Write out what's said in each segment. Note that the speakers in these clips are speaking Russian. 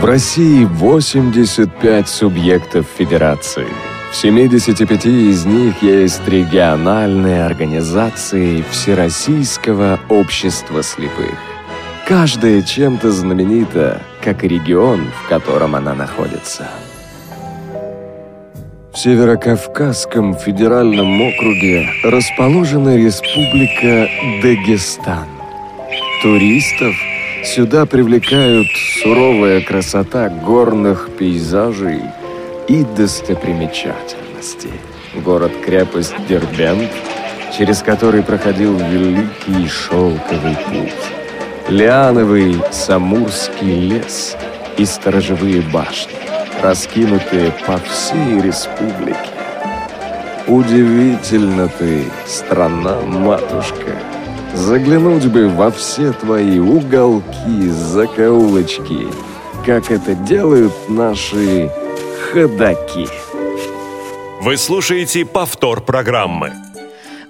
В России 85 субъектов федерации. В 75 из них есть региональные организации Всероссийского общества слепых. Каждая чем-то знаменита, как и регион, в котором она находится. В Северокавказском федеральном округе расположена республика Дагестан. Туристов – Сюда привлекают суровая красота горных пейзажей и достопримечательностей. Город-крепость Дербент, через который проходил великий шелковый путь. Лиановый Самурский лес и сторожевые башни, раскинутые по всей республике. Удивительно ты, страна-матушка. Заглянуть бы во все твои уголки, закоулочки, как это делают наши ходаки. Вы слушаете повтор программы.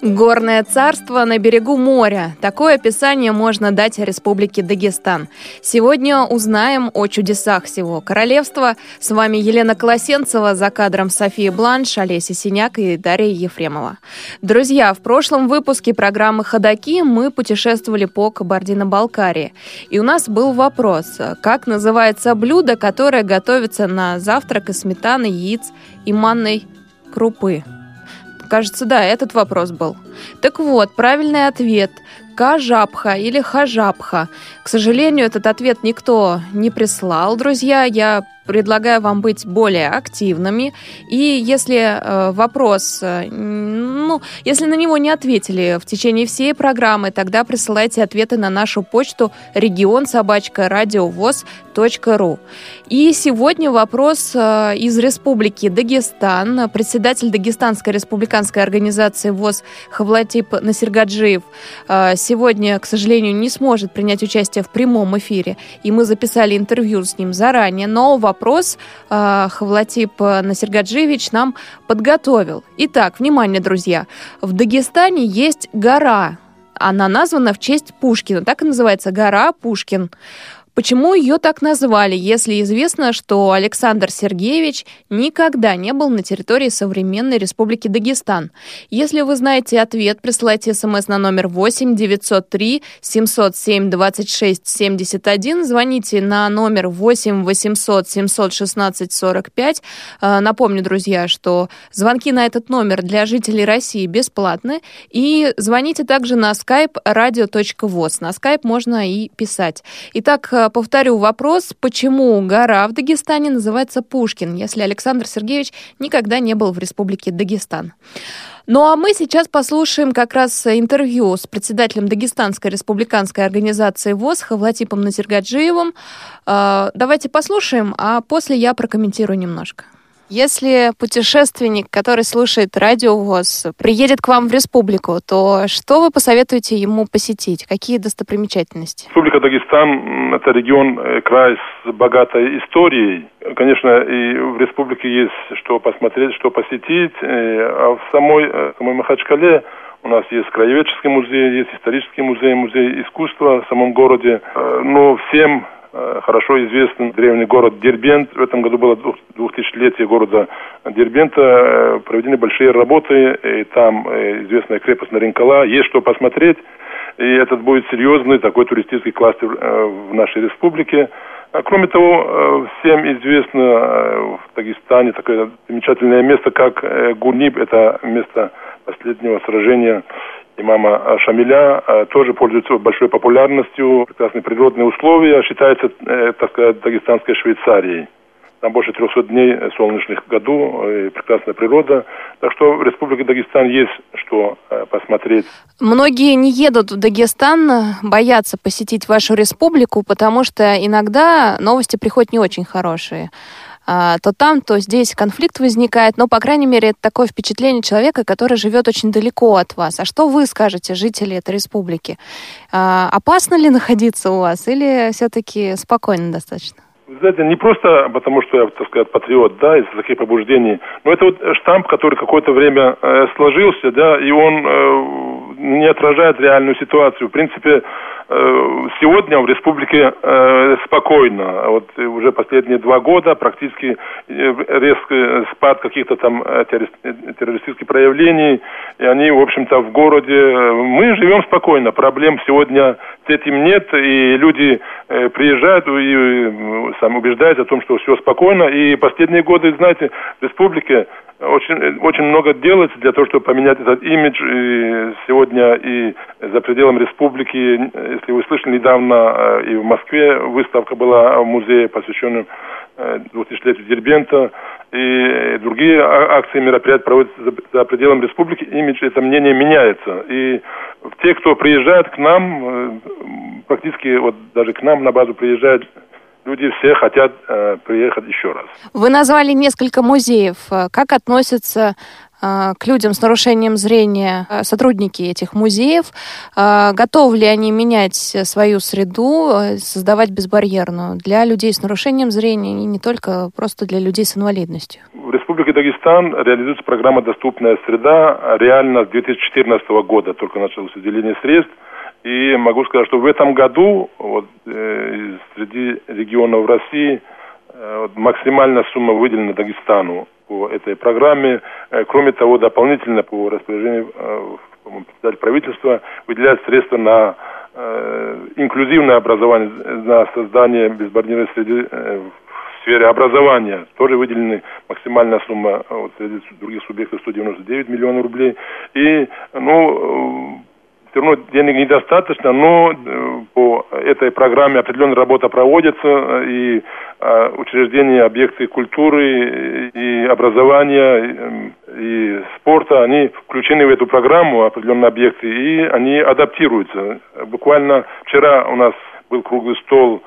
Горное царство на берегу моря. Такое описание можно дать Республике Дагестан. Сегодня узнаем о чудесах всего королевства. С вами Елена Колосенцева, за кадром София Бланш, Олеся Синяк и Дарья Ефремова. Друзья, в прошлом выпуске программы «Ходоки» мы путешествовали по Кабардино-Балкарии. И у нас был вопрос, как называется блюдо, которое готовится на завтрак из сметаны, яиц и манной крупы. Кажется, да, этот вопрос был. Так вот, правильный ответ – Кажапха или Хажапха. К сожалению, этот ответ никто не прислал, друзья. Я предлагаю вам быть более активными. И если э, вопрос, э, ну, если на него не ответили в течение всей программы, тогда присылайте ответы на нашу почту регион собачка радиовоз.ру. И сегодня вопрос э, из Республики Дагестан. Председатель Дагестанской республиканской организации ВОЗ Хавлатип Насергаджиев сегодня, к сожалению, не сможет принять участие в прямом эфире. И мы записали интервью с ним заранее. Но вопрос вопрос э, Хавлатип Насергаджиевич нам подготовил. Итак, внимание, друзья. В Дагестане есть гора. Она названа в честь Пушкина. Так и называется гора Пушкин. Почему ее так назвали, если известно, что Александр Сергеевич никогда не был на территории современной Республики Дагестан? Если вы знаете ответ, присылайте смс на номер 8 903 707 26 71, звоните на номер 8 800 716 45. Напомню, друзья, что звонки на этот номер для жителей России бесплатны. И звоните также на skype radio.voz. На skype можно и писать. Итак, повторю вопрос, почему гора в Дагестане называется Пушкин, если Александр Сергеевич никогда не был в республике Дагестан. Ну а мы сейчас послушаем как раз интервью с председателем Дагестанской республиканской организации ВОЗ Хавлатипом Назергаджиевым. А, давайте послушаем, а после я прокомментирую немножко. Если путешественник, который слушает радио ВОЗ, приедет к вам в республику, то что вы посоветуете ему посетить? Какие достопримечательности? Республика Дагестан – это регион, э, край с богатой историей. Конечно, и в республике есть что посмотреть, что посетить. Э, а в самой, э, самой Махачкале у нас есть краеведческий музей, есть исторический музей, музей искусства в самом городе. Но всем хорошо известный древний город Дербент. В этом году было двухтысячелетие города Дербента. Э, проведены большие работы, и там э, известная крепость Наринкала. Есть что посмотреть, и этот будет серьезный такой туристический кластер в нашей республике. А кроме того, всем известно в Дагестане такое замечательное место, как Гурниб. Это место последнего сражения имама Шамиля э, тоже пользуется большой популярностью, прекрасные природные условия, считается, э, так сказать, дагестанской Швейцарией. Там больше 300 дней солнечных в году, прекрасная природа. Так что в Республике Дагестан есть что э, посмотреть. Многие не едут в Дагестан, боятся посетить вашу республику, потому что иногда новости приходят не очень хорошие. А, то там, то здесь конфликт возникает, но, по крайней мере, это такое впечатление человека, который живет очень далеко от вас. А что вы скажете, жители этой республики? А, опасно ли находиться у вас или все-таки спокойно достаточно? Знаете, не просто потому, что я, так сказать, патриот, да, из таких побуждений, но это вот штамп, который какое-то время э, сложился, да, и он э, не отражает реальную ситуацию. В принципе, сегодня в республике э, спокойно. Вот уже последние два года практически резкий спад каких-то там террористических проявлений, и они, в общем-то, в городе. Мы живем спокойно, проблем сегодня с этим нет, и люди приезжают и сам убеждаются о том, что все спокойно. И последние годы, знаете, в республике очень, очень много делается для того, чтобы поменять этот имидж. И сегодня и за пределами республики, если вы слышали, недавно э, и в Москве выставка была в музее, посвященном 2000-летию э, Дербента, и другие а, акции, мероприятия проводятся за, пределами республики, имидж, это мнение меняется. И те, кто приезжает к нам, э, практически вот даже к нам на базу приезжают люди все хотят э, приехать еще раз. Вы назвали несколько музеев. Как относятся э, к людям с нарушением зрения э, сотрудники этих музеев? Э, готовы ли они менять свою среду, э, создавать безбарьерную для людей с нарушением зрения и не только просто для людей с инвалидностью? В Республике Дагестан реализуется программа «Доступная среда». Реально с 2014 года только началось выделение средств – и могу сказать, что в этом году вот, э, среди регионов России э, вот, максимальная сумма выделена Дагестану по этой программе. Э, кроме того, дополнительно по распоряжению э, правительства выделяют средства на э, инклюзивное образование, на создание безбарьерной среды э, в сфере образования. Тоже выделены максимальная сумма вот, среди других субъектов 199 миллионов рублей. И, ну, все равно денег недостаточно, но э, по этой программе определенная работа проводится, э, и э, учреждения, объекты культуры и образования и спорта, они включены в эту программу, определенные объекты, и они адаптируются. Буквально вчера у нас был круглый стол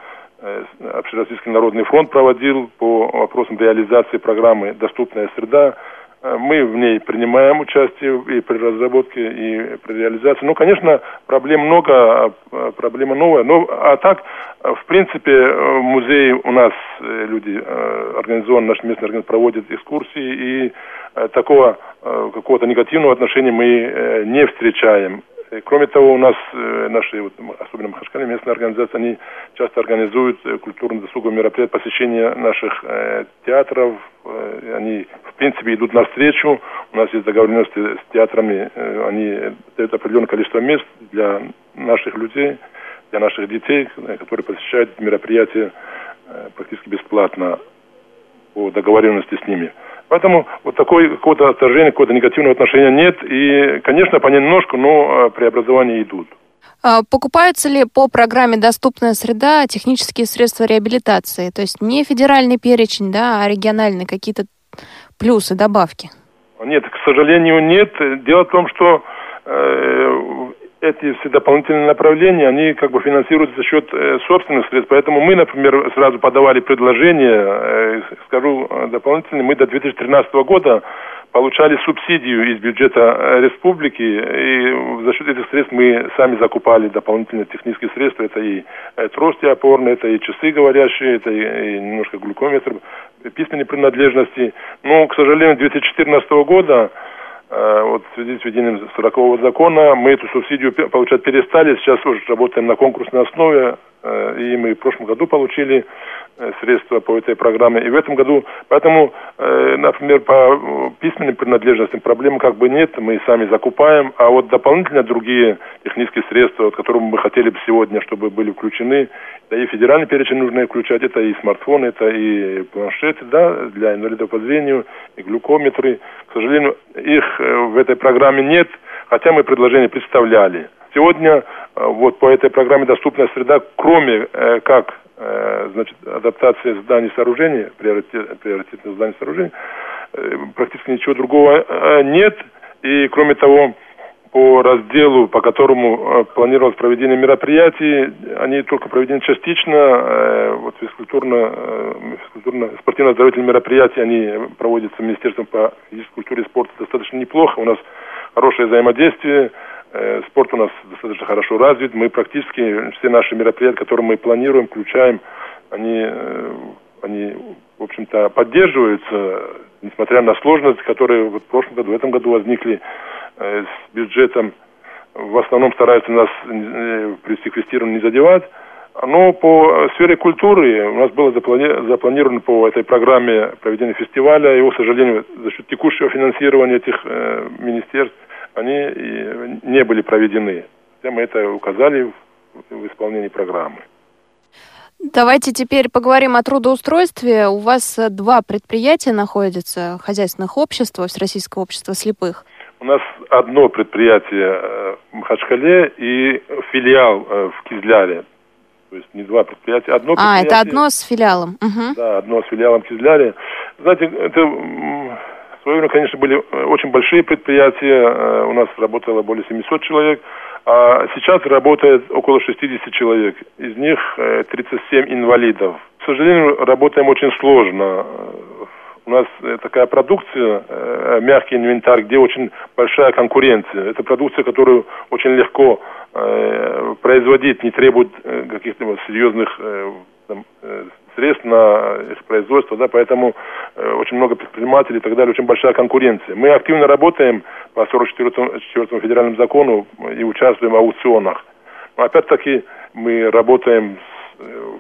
Общероссийский народный фронт проводил по вопросам реализации программы «Доступная среда». Э, мы в ней принимаем участие и при разработке, и при реализации. Ну, конечно, проблем много, а, а проблема новая. Но, а так, в принципе, в музее у нас э, люди э, организованы, наши местные организации проводят экскурсии, и такого какого-то негативного отношения мы не встречаем. Кроме того, у нас наши, вот, особенно Махашкали, местные организации, они часто организуют культурно-досуговые мероприятия, посещение наших э, театров, Э, они, в принципе, идут навстречу. У нас есть договоренности с театрами, э, они дают определенное количество мест для наших людей, для наших детей, э, которые посещают мероприятия практически бесплатно по договоренности с ними. Поэтому вот такой какого-то отторжения, какого-то негативного отношения нет. И, конечно, понемножку, но преобразования идут. А, покупаются ли по программе «Доступная среда» технические средства реабилитации? То есть не федеральный перечень, да, а региональные какие-то плюсы, добавки? Нет, к сожалению, нет. Дело в том, что э, эти все дополнительные направления, они как бы финансируются за счет э, собственных средств. Поэтому мы, например, сразу подавали предложение, э, скажу э, дополнительно, мы до 2013 года получали субсидию из бюджета э, республики, и за счет этих средств мы сами закупали дополнительные технические средства. Это и э, трости опорные, это и часы говорящие, это и, немножко глюкометр, письменные принадлежности. Но, к сожалению, 2014 года вот в связи с введением 40 закона мы эту субсидию получать перестали. Сейчас уже работаем на конкурсной основе, и мы в прошлом году получили Э, средства по этой программе. И в этом году, поэтому, э, например, по письменным принадлежностям проблем как бы нет, мы сами закупаем, а вот дополнительно другие технические средства, вот, которые мы хотели бы сегодня, чтобы были включены, да и федеральный перечень нужно включать, это и смартфоны, это и планшеты, да, для инвалидов по зрению, и глюкометры. К сожалению, их э, в этой программе нет, хотя мы предложение представляли. Сегодня вот по этой программе «Доступная среда», кроме как Э, значит, адаптация зданий и сооружений, приоритет, приоритетных зданий и сооружений, э, практически ничего другого э, нет. И кроме того, по разделу, по которому планировалось проведение мероприятий, они только проведены частично. Вот физкультурно, физкультурно спортивно-оздоровительные мероприятия, они проводятся Министерством по физической культуре и спорту достаточно неплохо. У нас хорошее взаимодействие Э, спорт у нас достаточно хорошо развит. Мы практически все наши мероприятия, которые мы планируем, включаем, они, э, они в общем-то, поддерживаются, несмотря на сложности, которые в прошлом году, в этом году возникли э, с бюджетом в основном стараются нас э, при секвестировании не задевать. Но по сфере культуры у нас было заплани- запланировано по этой программе проведение фестиваля. Его, к сожалению, за счет текущего финансирования этих э, министерств они и не были проведены. Хотя мы это указали в, исполнении программы. Давайте теперь поговорим о трудоустройстве. У вас два предприятия находятся, хозяйственных общества, Всероссийского общества слепых. У нас одно предприятие э, в Махачкале и филиал э, в Кизляре. То есть не два предприятия, одно А, предприятие. это одно с филиалом. Угу. Да, одно с филиалом в Кизляре. Знаете, это время, конечно, были э, очень большие предприятия. Э, У нас работало более 700 человек. А сейчас работает около 60 человек. Из них э, 37 инвалидов. К сожалению, работаем очень сложно. Э, У нас э, такая продукция, э, мягкий инвентарь, где очень большая конкуренция. Это продукция, которую очень легко э, производить, не требует э, каких-то серьезных э, э, средств на их производство, да, поэтому э, очень много предпринимателей и так далее, очень большая конкуренция. Мы активно работаем по 44-му федеральному закону и участвуем в аукционах. Но опять-таки мы работаем с, э,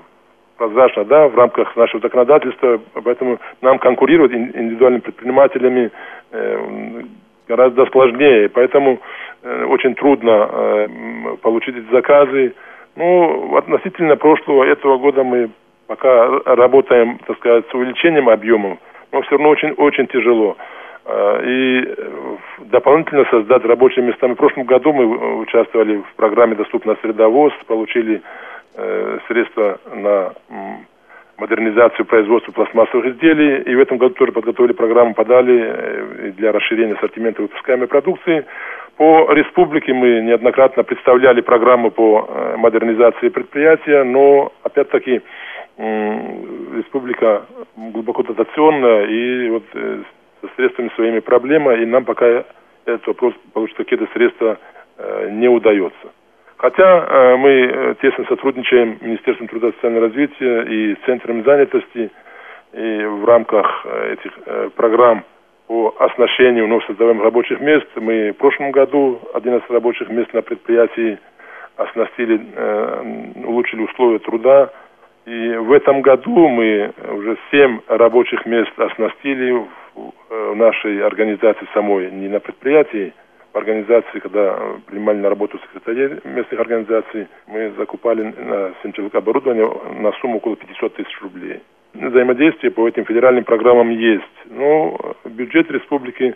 прозрачно, да, в рамках нашего законодательства, поэтому нам конкурировать ин- индивидуальными предпринимателями э, гораздо сложнее, поэтому э, очень трудно э, получить эти заказы. Ну, относительно прошлого этого года мы пока работаем, так сказать, с увеличением объемов, но все равно очень, очень тяжело. Э, И э, дополнительно создать рабочие места. В прошлом году мы э, участвовали в программе «Доступна средовоз», получили э, средства на модернизацию производства пластмассовых изделий. И в этом году тоже подготовили программу, подали для расширения ассортимента выпускаемой продукции. По республике мы неоднократно представляли программу по модернизации предприятия, но опять-таки республика глубоко дотационная и вот э, со средствами своими проблема, и нам пока этот вопрос получить какие-то средства э, не удается. Хотя э, мы тесно сотрудничаем с Министерством труда и социального развития и с Центром занятости, и в рамках этих программ по оснащению вновь создаваемых рабочих мест. Мы в прошлом году 11 рабочих мест на предприятии оснастили, улучшили условия труда. И в этом году мы уже 7 рабочих мест оснастили в, э, нашей организации самой, не на предприятии, в организации, когда э, принимали на работу секретарей местных организаций, мы закупали на 7 человек оборудование на сумму около 500 тысяч рублей. Взаимодействие по этим федеральным программам есть. Но бюджет республики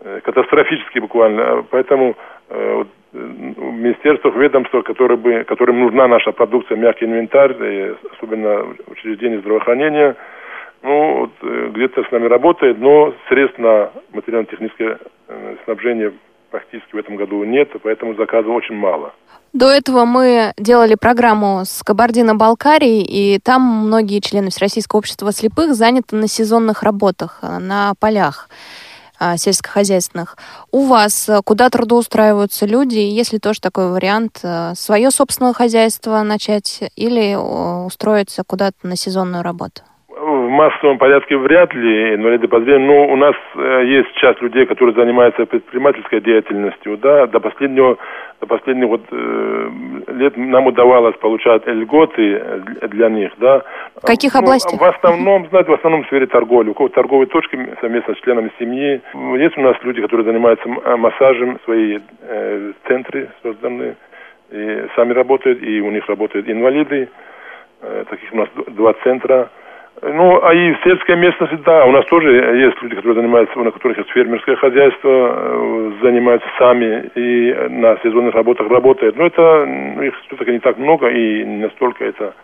э, катастрофический буквально. Поэтому э, э, министерствах, ведомствах, которым нужна наша продукция, мягкий инвентарь, особенно учреждения здравоохранения, ну, вот, э, где-то с нами работает, но средств на материально-техническое э, снабжение практически в этом году нет, поэтому заказов очень мало. До этого мы делали программу с Кабардино-Балкарией, и там многие члены Всероссийского общества слепых заняты на сезонных работах, э, на полях сельскохозяйственных. У вас э, куда трудоустраиваются люди, и есть ли тоже такой вариант э, свое собственное хозяйство начать или э, устроиться куда-то на сезонную работу? Массовом порядке вряд ли инвалиды по зрению, но у нас э, есть часть людей, которые занимаются предпринимательской деятельностью, да, до последнего, до последних вот э, лет нам удавалось получать льготы для- для них, да. В каких Ну, областях? В основном, знаете, в основном в сфере торговли. У кого торговые точки совместно с членами семьи. Есть у нас люди, которые занимаются э, массажем, свои э, центры созданы, и сами работают, и у них работают инвалиды. Э, таких у нас два центра. Ну, а и в сельской местности, да, у нас тоже есть люди, которые занимаются, у которых есть фермерское хозяйство, э, занимаются сами и на сезонных работах работают. Но это ну, их все-таки не так много и не настолько это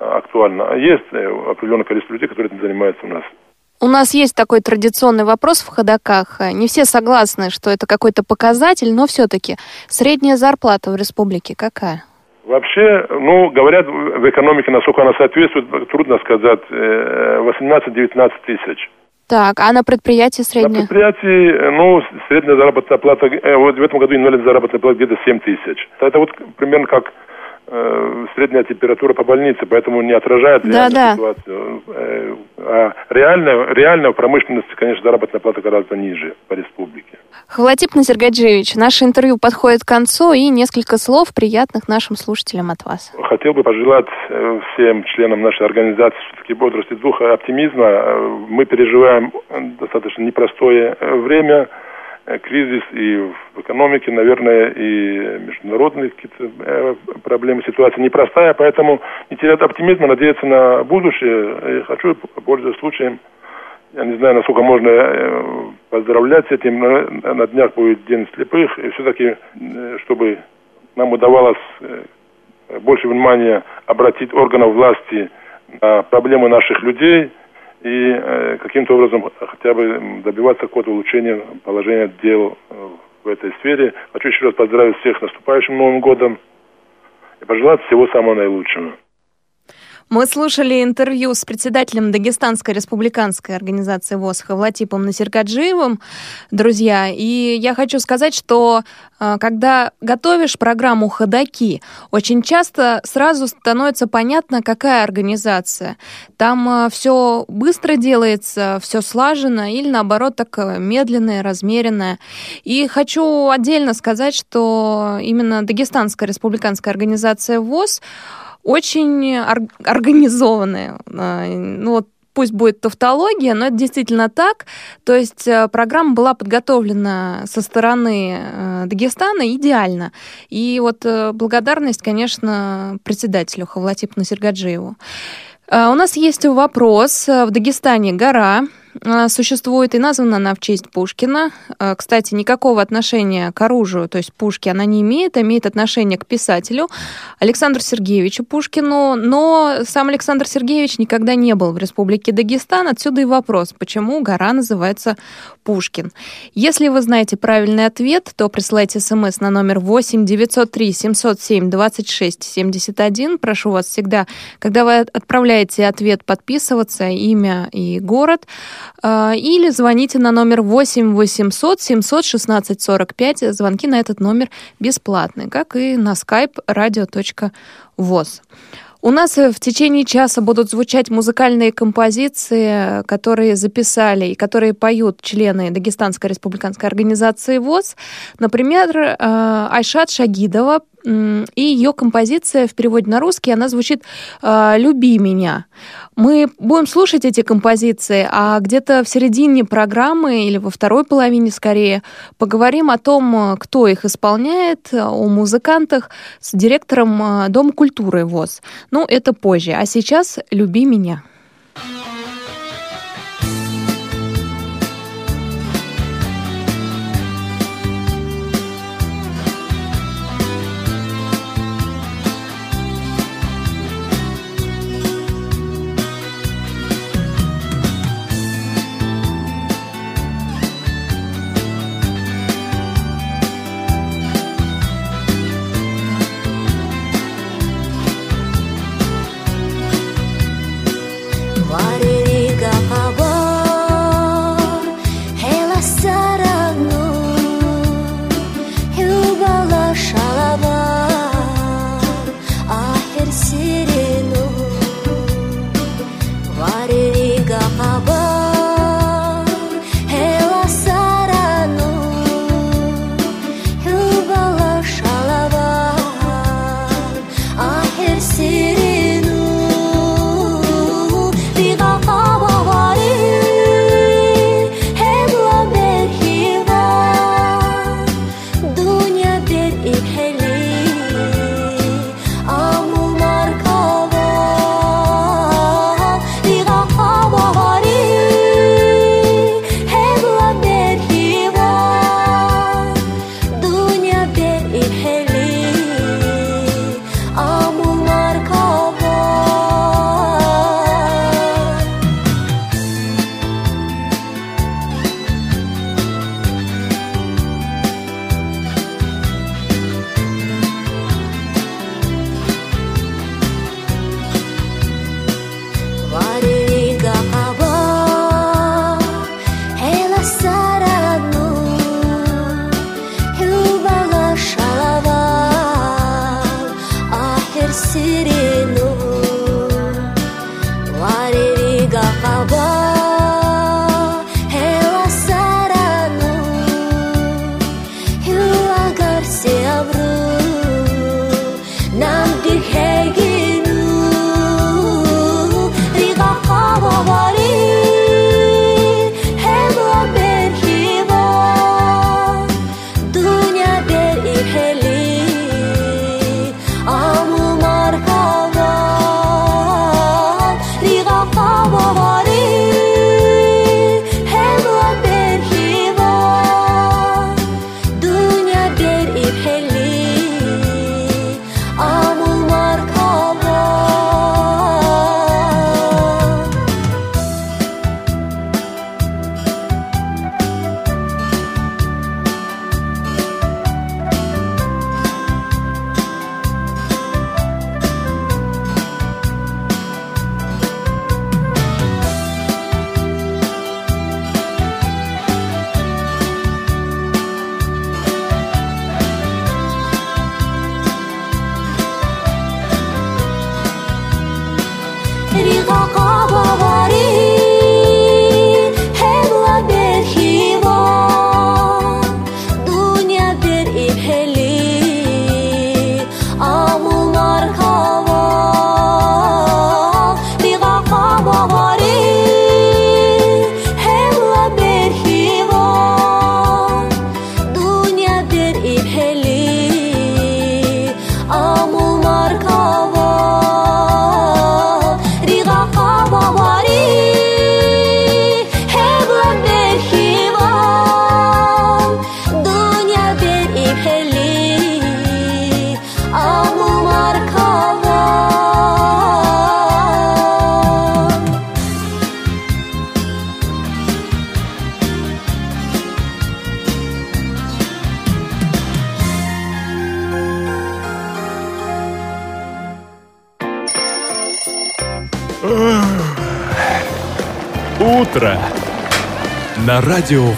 актуально. Есть э, определенное количество людей, которые этим занимаются у нас. У нас есть такой традиционный вопрос в ходаках. Не все согласны, что это какой-то показатель, но все-таки средняя зарплата в республике какая? Вообще, ну, говорят, в экономике, насколько она соответствует, трудно сказать, э, 18-19 тысяч. Так, а на предприятии На средняя? предприятии, э, ну, средняя заработная плата, э, вот в этом году инвалид заработная плата где-то 7 тысяч. Это вот примерно как э, средняя температура по больнице, поэтому не отражает Да, да. ситуацию. Э, а реально, реально в промышленности, конечно, заработная плата гораздо ниже по республике. Хвалатип Назергаджевич, наше интервью подходит к концу, и несколько слов приятных нашим слушателям от вас. Хотел бы пожелать э, всем членам нашей организации все-таки бодрости духа, оптимизма. Мы переживаем достаточно непростое время, э, кризис и в экономике, наверное, и международные какие-то э, проблемы, ситуация непростая, поэтому не терять оптимизма, надеяться на будущее. И хочу, пользуясь случаем, я не знаю, насколько можно э, поздравлять с этим, но на днях будет День слепых, и все-таки, э, чтобы нам удавалось э, больше внимания обратить органов власти на проблемы наших людей и каким-то образом хотя бы добиваться какого-то улучшения положения дел в этой сфере. Хочу еще раз поздравить всех с наступающим Новым годом и пожелать всего самого наилучшего. Мы слушали интервью с председателем Дагестанской республиканской организации ВОЗ Хавлатипом Насеркаджиевым, друзья. И я хочу сказать, что э, когда готовишь программу «Ходоки», очень часто сразу становится понятно, какая организация. Там э, все быстро делается, все слажено или, наоборот, так э, медленное, размеренное. И хочу отдельно сказать, что именно Дагестанская республиканская организация ВОЗ очень ор- организованные. А, ну вот пусть будет тавтология, но это действительно так. То есть э, программа была подготовлена со стороны э, Дагестана идеально. И вот э, благодарность, конечно, председателю Хавлатипу Насергаджиеву. У нас есть вопрос. В Дагестане гора существует, и названа она в честь Пушкина. А, кстати, никакого отношения к оружию, то есть пушки, она не имеет, а имеет отношение к писателю Александру Сергеевичу Пушкину, но сам Александр Сергеевич никогда не был в Республике Дагестан, отсюда и вопрос, почему гора называется Пушкин. Если вы знаете правильный ответ, то присылайте смс на номер 8 903 707 26 71. Прошу вас всегда, когда вы отправляете ответ, подписываться, имя и город. А, или звоните на номер 8 800 716 45. Звонки на этот номер бесплатные, как и на skype radio.voz. У нас в течение часа будут звучать музыкальные композиции, которые записали и которые поют члены Дагестанской республиканской организации ВОЗ. Например, а, Айшат Шагидова и ее композиция в переводе на русский, она звучит а, «Люби меня». Мы будем слушать эти композиции, а где-то в середине программы или во второй половине скорее поговорим о том, кто их исполняет, о музыкантах с директором а, Дома культуры ВОЗ. Ну, это позже. А сейчас «Люби меня». утро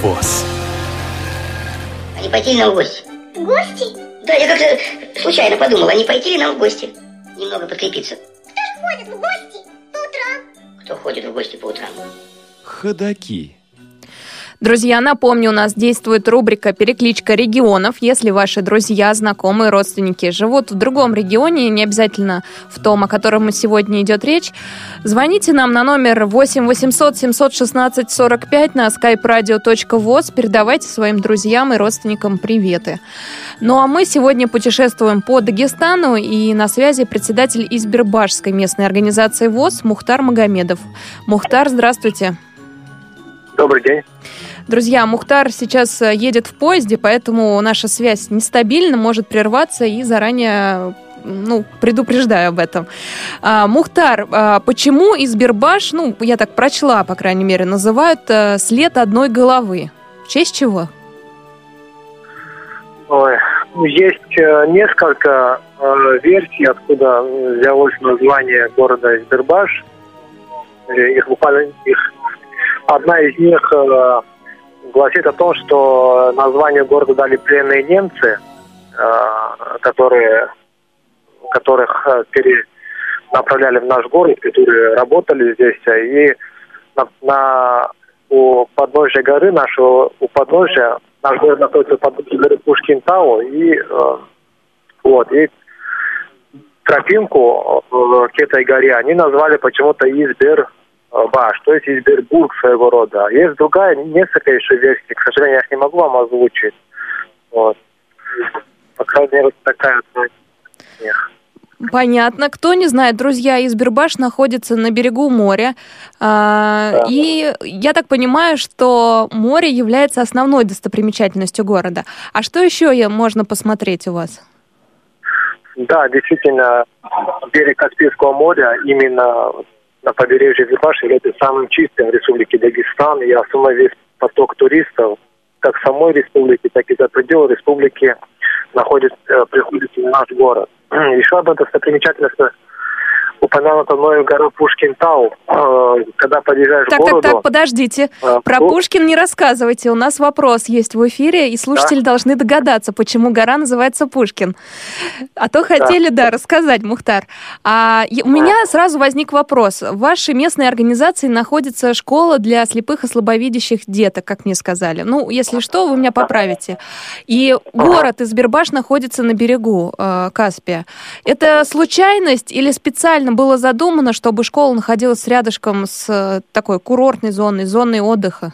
ВОЗ. А не пойти ли нам в гости? В гости? Да, я как-то случайно подумала, не пойти ли нам в гости? Немного подкрепиться. Кто ж ходит в гости по утрам? Кто ходит в гости по утрам? Ходаки. Друзья, напомню, у нас действует рубрика «Перекличка регионов». Если ваши друзья, знакомые, родственники живут в другом регионе, не обязательно в том, о котором сегодня идет речь, звоните нам на номер 8 800 716 45 на skype-radio.voz, передавайте своим друзьям и родственникам приветы. Ну а мы сегодня путешествуем по Дагестану, и на связи председатель Избербашской местной организации ВОЗ Мухтар Магомедов. Мухтар, здравствуйте. Добрый день. Друзья, Мухтар сейчас э, едет в поезде, поэтому наша связь нестабильна, может прерваться и заранее ну, предупреждаю об этом. А, Мухтар, а, почему Избербаш, ну, я так прочла, по крайней мере, называют а, след одной головы? В честь чего? Ой, ну, есть э, несколько э, версий, откуда взялось название города Избербаш. Их их одна из них э, гласит о том, что название города дали пленные немцы, э, которые, которых э, перенаправляли в наш город, которые работали здесь. И на, на у подножия горы нашего, у подножия, наш город находится у подножия горы Пушкин-Тау, и э, вот, и тропинку к этой горе они назвали почему-то Избер Баш, то есть Избербург своего рода. Есть другая, несколько еще версий, к сожалению, я их не могу вам озвучить. Вот. По крайней мере, такая Понятно. Кто не знает, друзья, Избербаш находится на берегу моря. А, да. И я так понимаю, что море является основной достопримечательностью города. А что еще можно посмотреть у вас? Да, действительно, берег Каспийского моря именно на побережье Вибаш является самым чистым в Республике Дагестан, и основной весь поток туристов как самой республике, так и за пределы республики находит, э, приходит в наш город. Еще одна достопримечательность упомянута мною гора Пушкин-Тау. Э, когда подъезжаешь так, к городу... Так, так, подождите. А, Про Пушкин не рассказывайте. У нас вопрос есть в эфире, и слушатели да? должны догадаться, почему гора называется Пушкин. А то хотели, да, да рассказать, Мухтар. А у меня сразу возник вопрос. В вашей местной организации находится школа для слепых и слабовидящих деток, как мне сказали. Ну, если что, вы меня поправите. И город Избербаш находится на берегу э, Каспия. Это случайность или специально изначально было задумано, чтобы школа находилась рядышком с э, такой курортной зоной, зоной отдыха?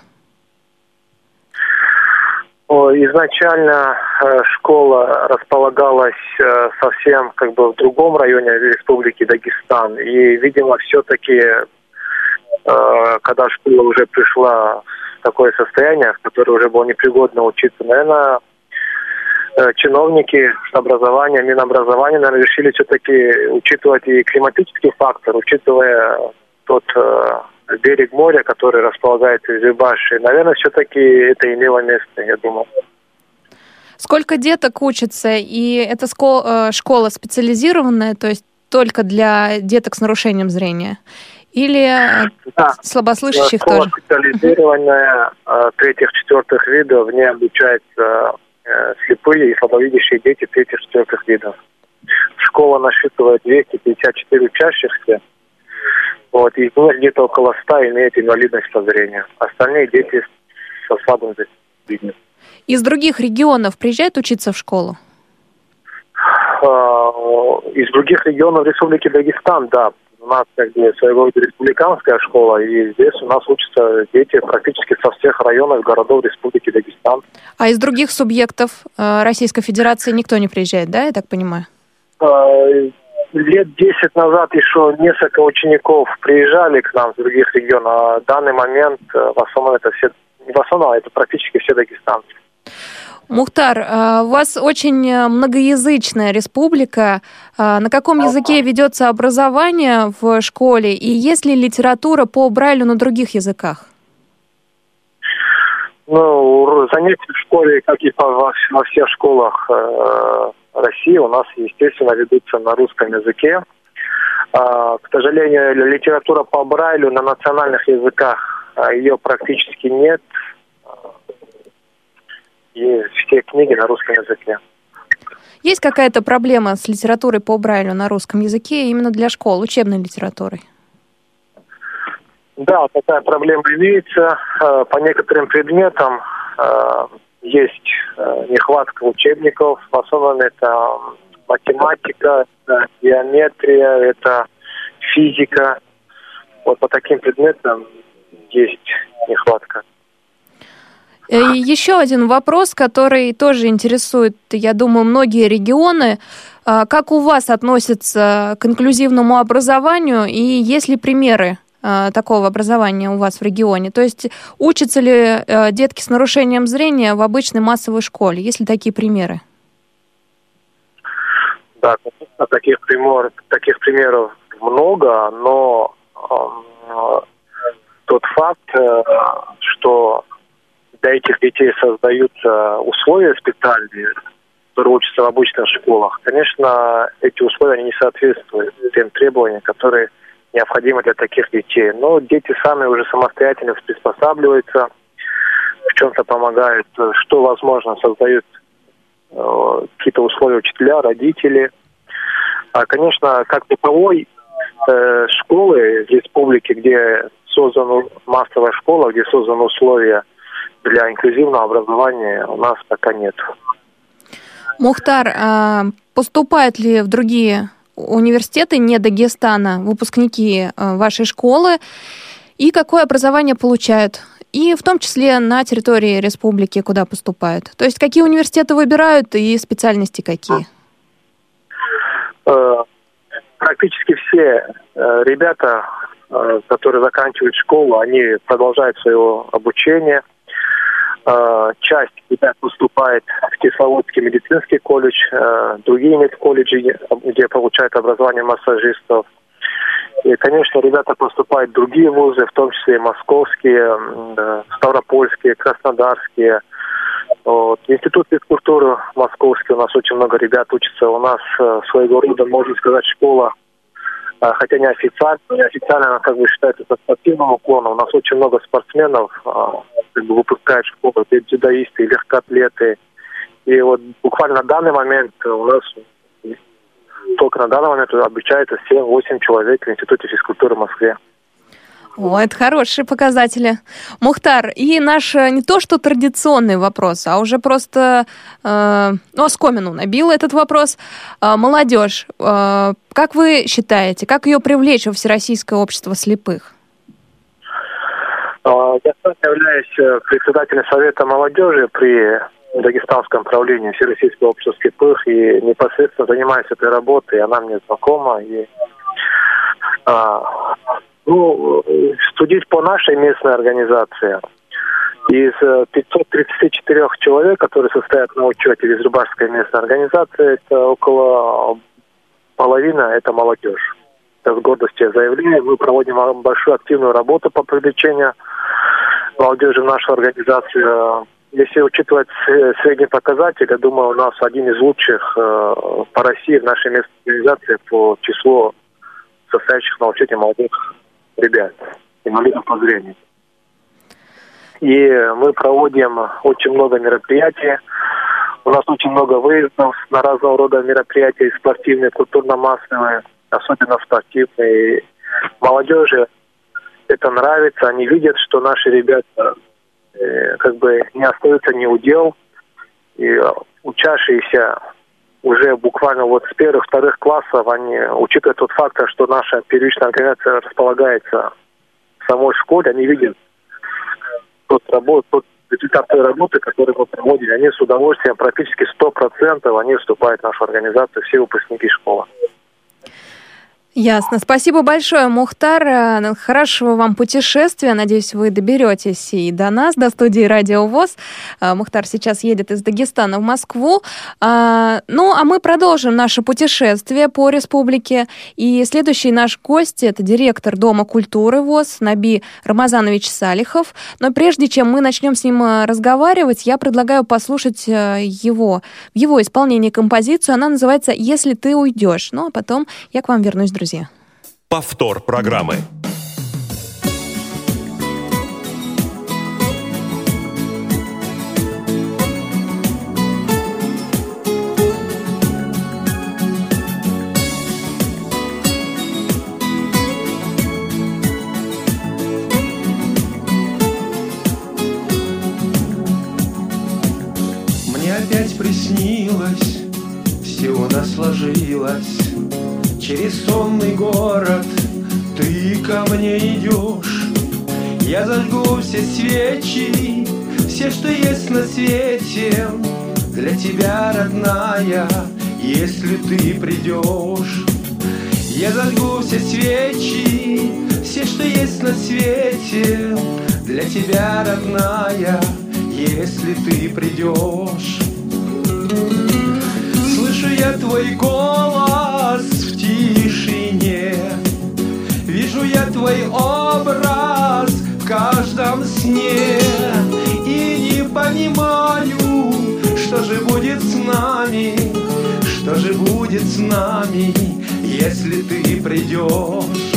Изначально э, школа располагалась э, совсем как бы в другом районе Республики Дагестан. И, видимо, все-таки, когда школа уже пришла в такое состояние, в которое уже было непригодно учиться, наверное, чиновники с образования, Минобразования, наверное, решили все-таки учитывать и климатический фактор, учитывая тот э, берег моря, который располагается в Зюбаше. Наверное, все-таки это имело место, я думаю. Сколько деток учатся? И это школа, э, школа специализированная, то есть только для деток с нарушением зрения? Или э, да. слабослышащих школа тоже? специализированная третьих-четвертых видов, в ней обучается Э, слепые и слабовидящие дети третьих-четвертых видов. Школа насчитывает 254 учащихся. Вот, из них где-то около 100 имеют инвалидность по зрению. Остальные дети со слабым зрением. Из других регионов приезжают учиться в школу? А, из других регионов Республики Дагестан, да. У нас как бы своего рода республиканская школа, и здесь у нас учатся дети практически со всех районов городов Республики Дагестан. А из других субъектов э, Российской Федерации никто не приезжает, да, я так понимаю? А, лет 10 назад еще несколько учеников приезжали к нам с других регионов, а в данный момент э, в основном это все, не в основном, а это практически все дагестанцы. Мухтар, э, у вас очень э, многоязычная республика. Э, на каком языке ведется образование в школе и есть ли литература по Брайлю на других языках? Ну, занятия в школе, как и во, во всех школах э, России, у нас, естественно, ведутся на русском языке. Э, к сожалению, литература по Брайлю на национальных языках, ее практически нет и все книги на русском языке. Есть какая-то проблема с литературой по Брайлю на русском языке именно для школ, учебной литературой? Да, такая проблема имеется. Э, по некоторым предметам э, есть э, нехватка учебников. В основном это математика, это геометрия, это физика. Вот по таким предметам есть нехватка. Э, еще один вопрос, который тоже интересует, я думаю, многие регионы. А, как у вас относятся к инклюзивному образованию и есть ли примеры а, такого образования у вас в регионе? То есть учатся ли э, детки с нарушением зрения в обычной массовой школе? Есть ли такие примеры? Да, таких, пример, таких примеров много, но э, тот факт, э, что для этих детей создаются условия специальные, которые учатся в обычных школах, конечно, эти условия они не соответствуют тем требованиям, которые необходимы для таких детей. Но дети сами уже самостоятельно приспосабливаются, в чем-то помогают, что возможно, создают э, какие-то условия учителя, родители. А, конечно, как таковой э, школы в республике, где создана массовая школа, где созданы условия – для инклюзивного образования у нас пока нет. Мухтар, а поступают ли в другие университеты не Дагестана выпускники а, вашей школы и какое образование получают? И в том числе на территории республики, куда поступают. То есть какие университеты выбирают и специальности какие? Э, практически все э, ребята, э, которые заканчивают школу, они продолжают свое обучение – Э, часть ребят поступает в Кисловодский медицинский колледж, э, другие медколледжи, где получают образование массажистов. И, конечно, ребята поступают в другие вузы, в том числе московские, ставропольские, краснодарские. Вот. Институт физкультуры московский, у нас очень много ребят учатся. У нас э, своего рода, можно сказать, школа хотя не официально, не официально она как бы считается спортивным уклоном. У нас очень много спортсменов а, как бы выпускают школы, и дзюдоисты, легкоатлеты. И вот буквально на данный момент у нас только на данный момент обучается 7-8 человек в Институте физкультуры в Москве. О, это хорошие показатели. Мухтар, и наш э, не то что традиционный вопрос, а уже просто, э, ну, оскомину набил этот вопрос. Э, молодежь, э, как вы считаете, как ее привлечь во Всероссийское общество слепых? А, я сам являюсь э, председателем Совета молодежи при Дагестанском правлении Всероссийского общества слепых и непосредственно занимаюсь этой работой, она мне знакома. И, а, ну, судить по нашей местной организации, из 534 э, человек, которые состоят на учете в Изрубашской местной организации, это около половины это молодежь. Это с гордостью заявляю. Мы проводим большую активную работу по привлечению молодежи в нашу организацию. Если учитывать средний показатель, я думаю, у нас один из лучших э, по России в нашей местной организации по числу состоящих на учете молодых ребят, инвалидов по зрению. И мы проводим очень много мероприятий. У нас очень много выездов на разного рода мероприятия, спортивные, культурно-массовые, особенно спортивные. молодежи это нравится, они видят, что наши ребята э, как бы не остаются ни у дел, и учащиеся уже буквально вот с первых-вторых классов, они, учитывая тот факт, что наша первичная организация располагается в самой школе, они видят тот, работ, тот результат той работы, которую мы проводили, они с удовольствием, практически 100% они вступают в нашу организацию, все выпускники школы. Ясно. Спасибо большое, Мухтар. Э, хорошего вам путешествия. Надеюсь, вы доберетесь и до нас, до студии Радио ВОЗ. Э, Мухтар сейчас едет из Дагестана в Москву. Э, ну, а мы продолжим наше путешествие по республике. И следующий наш гость – это директор Дома культуры ВОЗ Наби Рамазанович Салихов. Но прежде чем мы начнем с ним разговаривать, я предлагаю послушать его, его исполнение композицию. Она называется «Если ты уйдешь». Ну, а потом я к вам вернусь, друзья друзья. Повтор программы. Мне опять приснилось, все у нас сложилось Через сонный город. Ты ко мне идешь Я зажгу все свечи, все, что есть на свете. Для тебя, родная, если ты придешь. Я зажгу все свечи, все, что есть на свете. Для тебя, родная, если ты придешь. Слышу я твой голос тишине. Вижу я твой образ в каждом сне. И не понимаю, что же будет с нами Что же будет с нами, если ты придешь.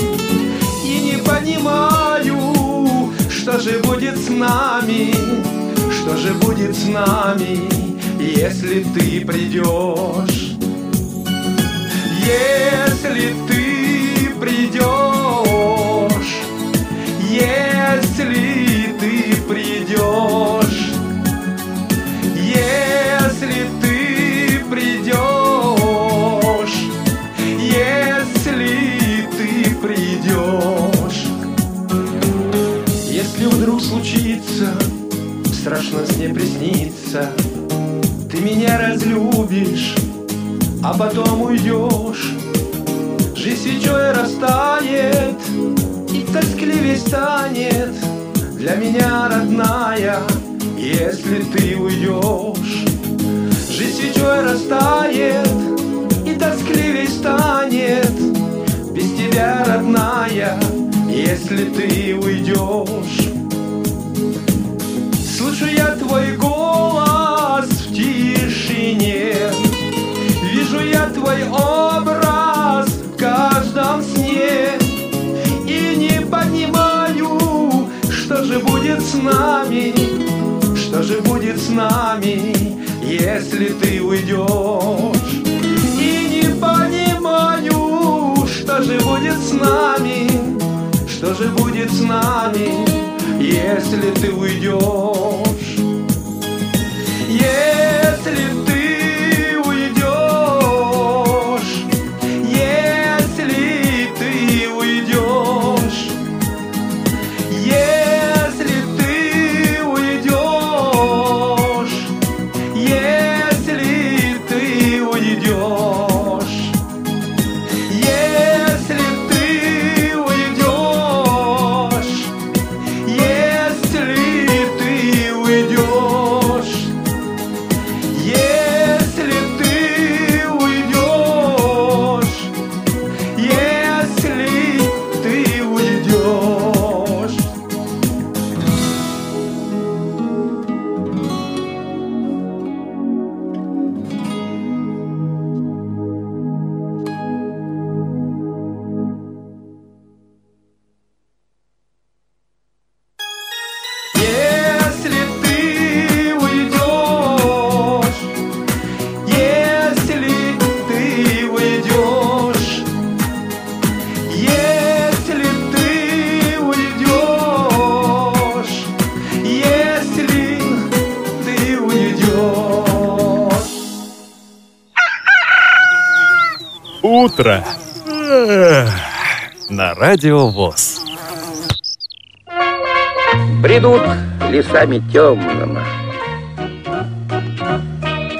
И не понимаю, что же будет с нами Что же будет с нами, если ты придешь если ты придешь, если ты придешь, если ты придешь, если ты придешь, если вдруг случится, страшно сне приснится, ты меня разлюбишь а потом уйдешь. Жизнь свечой растает, и тоскливее станет для меня родная, если ты уйдешь. Жизнь свечой растает, и тоскливее станет без тебя, родная, если ты уйдешь. Нами. Что же будет с нами, если ты уйдешь? И не понимаю, что же будет с нами? Что же будет с нами, если ты уйдешь радио ВОЗ. Бредут лесами темными,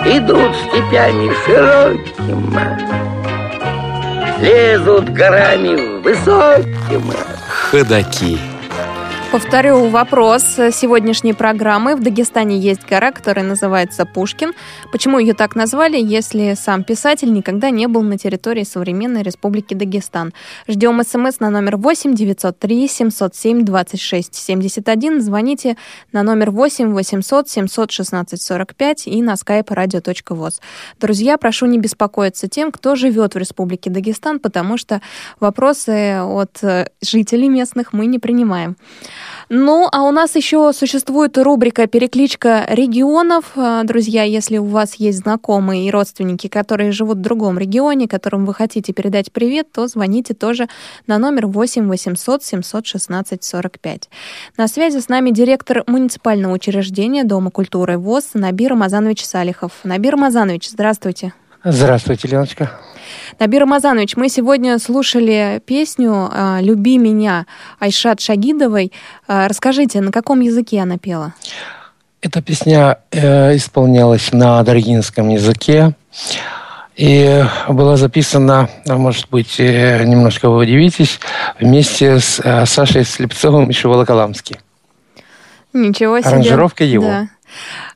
Идут степями широкими, Лезут горами высокими. Ходаки. Повторю вопрос сегодняшней программы. В Дагестане есть гора, которая называется Пушкин. Почему ее так назвали, если сам писатель никогда не был на территории современной республики Дагестан? Ждем смс на номер 8 903 707 26 71. Звоните на номер 8 800 716 45 и на skype radio.voz. Друзья, прошу не беспокоиться тем, кто живет в республике Дагестан, потому что вопросы от э, жителей местных мы не принимаем. Ну, а у нас еще существует рубрика «Перекличка регионов». А, Друзья, если у вас есть знакомые и родственники, которые живут в другом регионе, которым вы хотите передать привет, то звоните тоже на номер 8 800 716 45. На связи с нами директор муниципального учреждения Дома культуры ВОЗ Набир Мазанович Салихов. Набир Мазанович, здравствуйте. Здравствуйте, Леночка. Набир Мазанович, мы сегодня слушали песню а, «Люби меня» Айшат Шагидовой. А, Расскажите, на каком языке она пела? Эта песня э, исполнялась на даргинском языке и была записана, а, может быть, э, немножко вы удивитесь, вместе с э, Сашей Слепцовым и Шеволоколамски. Ничего себе. Аранжировка его. Да.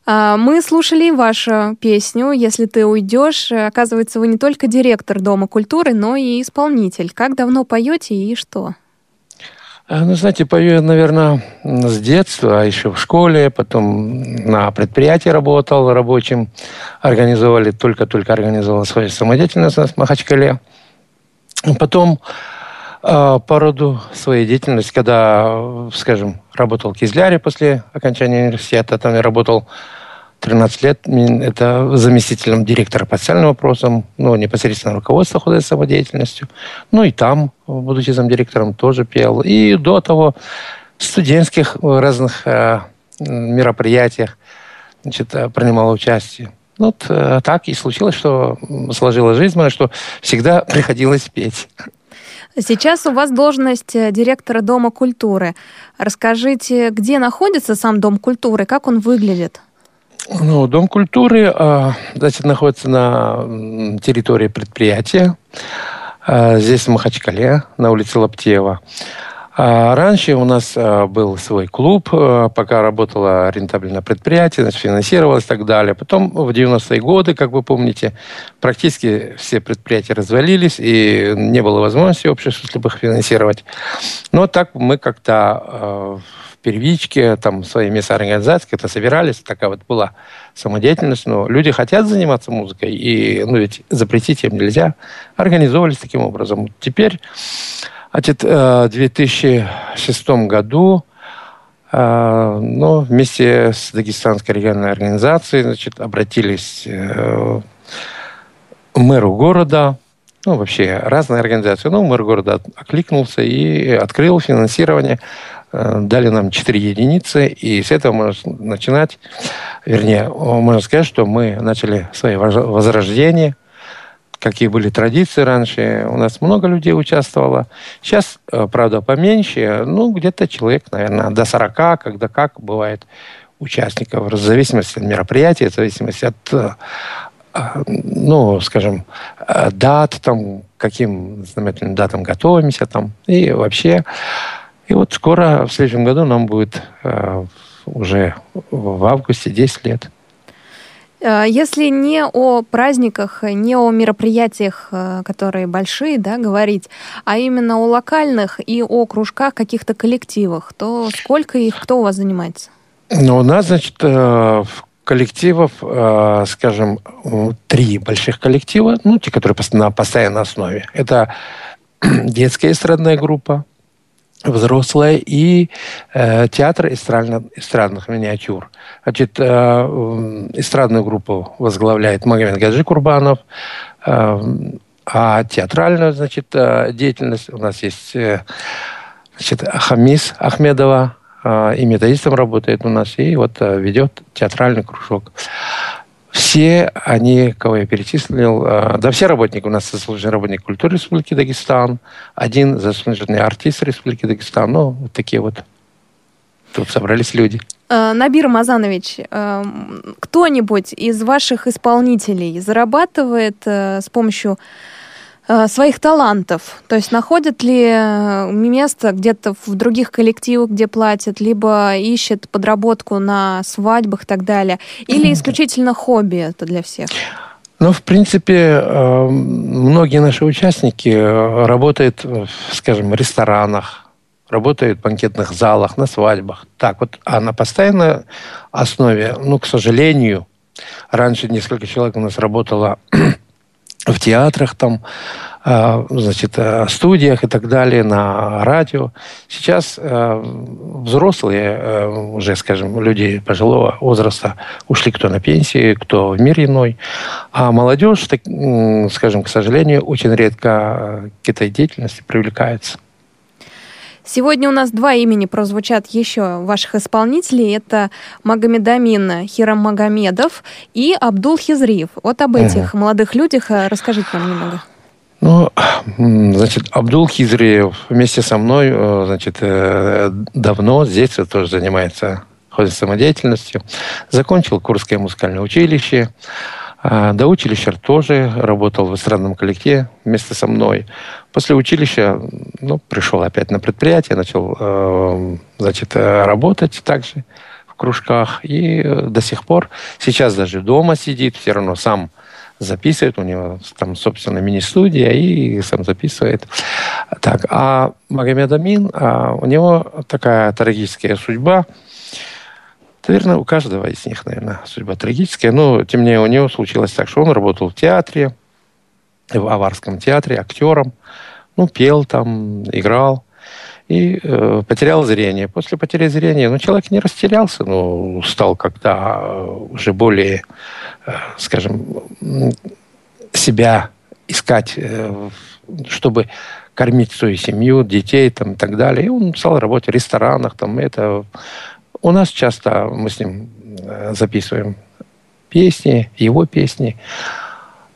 А, Мы слушали вашу песню «Если ты уйдешь». Оказывается, вы не только директор Дома культуры, но и исполнитель. Как давно поете и что? А, Ну, знаете, пою я, наверное, с детства, а еще в школе, потом на предприятии работал рабочим. Организовали, только-только организовал свою самодеятельность в Махачкале. Потом э, по роду своей деятельности, когда, скажем, работал в Кизляре после окончания университета, там я работал 13 лет, это заместителем директора по социальным вопросам, ну, непосредственно руководство художественной самодеятельностью. Ну, и там, будучи замдиректором, тоже пел. И до того в студенческих э, разных э, мероприятиях значит, э, принимал участие. Ну, Вот так и случилось, что сложилась жизнь моя, что всегда приходилось петь. Сейчас у вас должность э, директора Дома культуры. Расскажите, где находится сам Дом культуры, как он выглядит? Ну, Дом культуры, э, значит, находится на территории предприятия. Э, Здесь, в Махачкале, на улице Лаптева. А Раньше у нас э, был свой клуб, э, пока работало рентабельное предприятие, значит, финансировалось и так далее. Потом в 90-е годы, как вы помните, практически все предприятия развалились, и не было возможности общества, чтобы их финансировать. Но так мы как-то в первичке, там, свои места организации как-то собирались, такая вот была самодеятельность, но люди хотят заниматься музыкой, и, ну, ведь запретить им нельзя, организовывались таким образом. Теперь Значит, э, в 2006 году э, ну, вместе с Дагестанской региональной организацией значит, обратились э, к мэру города, ну, вообще разные организации. Ну, мэр города окликнулся и открыл финансирование. Дали нам 4 единицы, и с этого можно начинать, вернее, можно сказать, что мы начали свое воз- возрождение, какие были традиции раньше. У нас много людей участвовало. Сейчас, э, правда, поменьше. Ну, где-то человек, наверное, до 40, когда как бывает участников, в зависимости от мероприятия, в зависимости от, э, э, ну, скажем, дат, там, каким знаменательным датам готовимся там, и вообще. И вот скоро, в следующем году, нам будет уже в августе 10 лет. Э, Если не о праздниках, не о мероприятиях, э, которые большие, да, говорить, а именно о локальных и о кружках, каких-то коллективах, то сколько их, кто у вас занимается? Ну, у нас, значит, э, в коллективов, скажем, три больших коллектива, ну, те, которые на постоянной основе. Это детская эстрадная группа, взрослая и э, театр эстрадно- эстрадных миниатюр. Значит, э, эстрадную группу возглавляет Магомед Гаджи Курбанов, э, а театральную, значит, э, деятельность у нас есть э, значит, Хамис Ахмедова, э, и методистом работает у нас, и вот э, ведет театральный кружок. Все они, кого я перечислил, э, да все работники, у нас заслуженный работник культуры Республики Дагестан, один заслуженный артист Республики Дагестан, ну, вот такие вот. Тут собрались люди. Э, Набир Мазанович, э, кто-нибудь из ваших исполнителей зарабатывает с помощью своих талантов? То есть находят ли э, место где-то в других коллективах, где платят, либо ищет подработку на свадьбах и так далее? Или исключительно хобби это для всех? Ну, в принципе, э, многие наши участники э, работают, э, скажем, в ресторанах, работают в банкетных залах, на свадьбах. Так вот, а на постоянной основе, ну, к сожалению, раньше несколько человек у нас работало в театрах, там, э, значит, э, студиях и так далее, на радио. Сейчас э, взрослые, уже, скажем, люди пожилого возраста ушли кто на пенсии, кто в мир иной. А молодежь, так, скажем, к сожалению, очень редко к этой деятельности привлекается. Сегодня у нас два имени прозвучат еще ваших исполнителей. Это Магомедамин Хирам Магомедов и Абдул Хизриев. Вот об этих молодых людях э, расскажите нам немного. Ну, значит, Абдул Хизриев вместе со мной, э, значит, э, давно с детства тоже занимается художественной самодеятельностью. Закончил Курское музыкальное училище. А, До училища тоже работал в эстрадном коллективе вместе со мной. После училища ну, пришел опять на предприятие, начал э, значит, э, работать также в кружках. И э, до сих пор, сейчас даже дома сидит, все равно сам записывает, у него там, собственно, мини-студия и сам записывает. Так, а Магомед Амин, а, у него такая трагическая судьба. Наверное, у каждого из них, наверное, судьба трагическая. Но, тем не менее, у него случилось так, что он работал в театре, в Аварском театре актером. Ну, пел там, играл. И э, потерял зрение. После потери зрения, ну, человек не растерялся, но стал как-то э, уже более, э, скажем, себя искать, э, чтобы кормить свою семью, детей там, и так далее. И он стал работать в ресторанах. Там, это... У нас часто мы с ним э, записываем песни, его песни.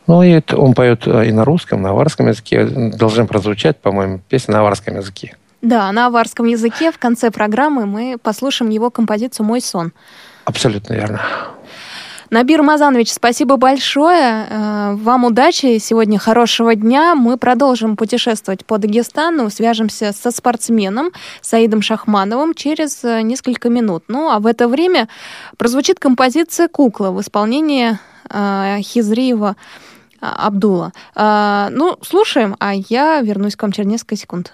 Ну, и это он поет э, и на русском, на аварском языке. Должен прозвучать, по-моему, песня на аварском языке. Да, на аварском языке в конце программы мы послушаем его композицию «Мой сон». Абсолютно верно. Набир Мазанович, спасибо большое. Э, Вам удачи, сегодня хорошего дня. Мы продолжим путешествовать по Дагестану, свяжемся со спортсменом Саидом Шахмановым через э, несколько минут. Ну, а в это время прозвучит композиция «Кукла» в исполнении э, Хизриева Абдула. Ну, слушаем, а я вернусь к вам через несколько секунд.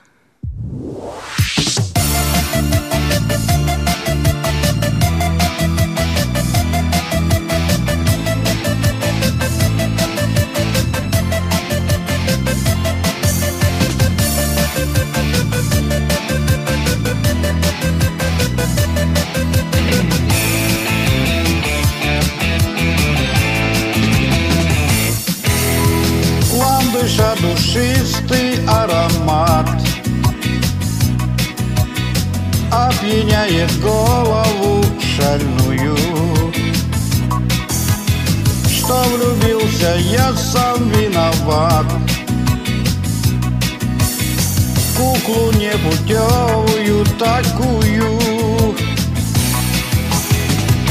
Душистый аромат Опьяняет голову шальную. Что влюбился, я сам виноват. Куклу непутевую такую.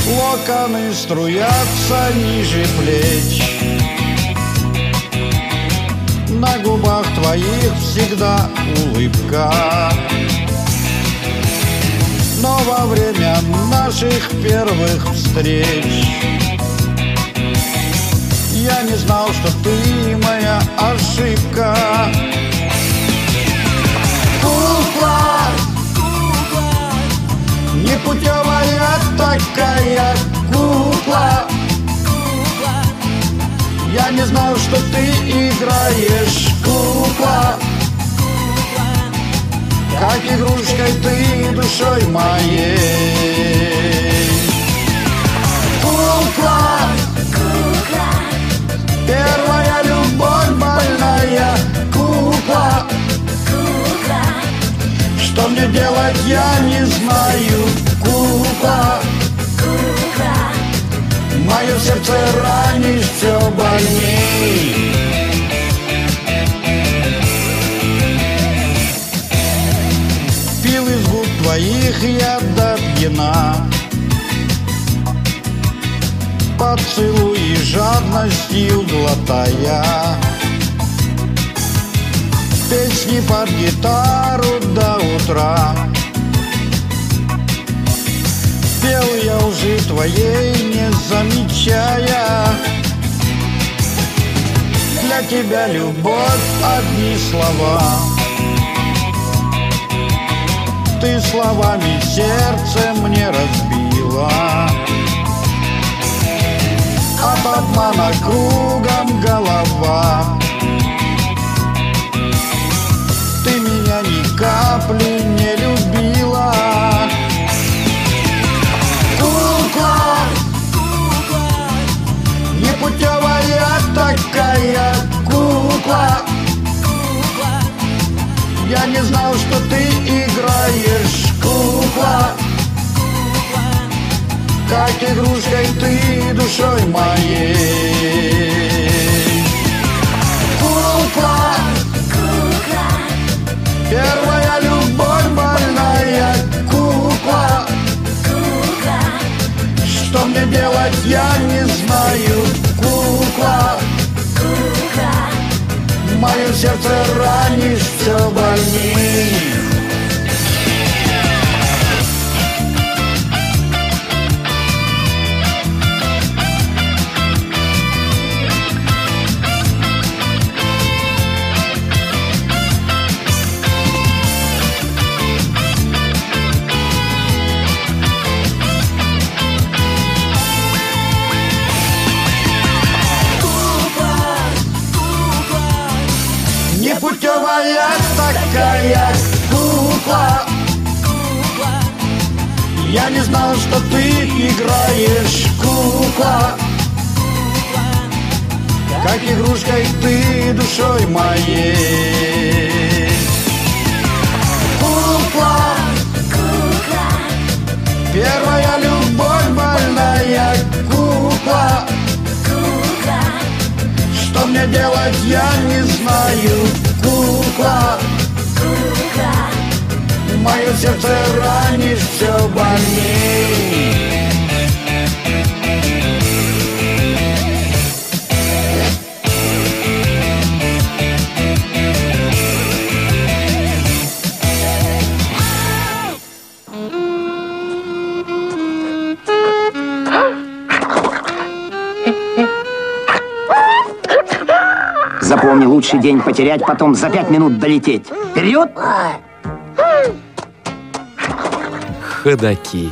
Локоны струятся ниже плеч на губах твоих всегда улыбка. Но во время наших первых встреч Я не знал, что ты моя ошибка. Кукла Непутевая такая кукла я не знал, что ты играешь. Кукла Как игрушкой ты душой моей. Кукла Первая любовь больная. Кукла Что мне делать, я не знаю. Кукла Мое сердце ранишь все больней Пил из губ твоих я до пьяна Поцелуи жадностью глотая Песни под гитару до утра Пел я лжи твоей, не замечая. Для тебя любовь одни слова. Ты словами сердце мне разбила. От обмана кругом голова. Ты меня ни капли не любила Непутевая такая кукла. Я не знал, что ты играешь кукла. Как игрушкой ты душой моей. Кукла. Любовь делать, я не знаю, кукла. Мое сердце ранишь все больней потерять, потом за пять минут долететь. Вперед! Ходаки.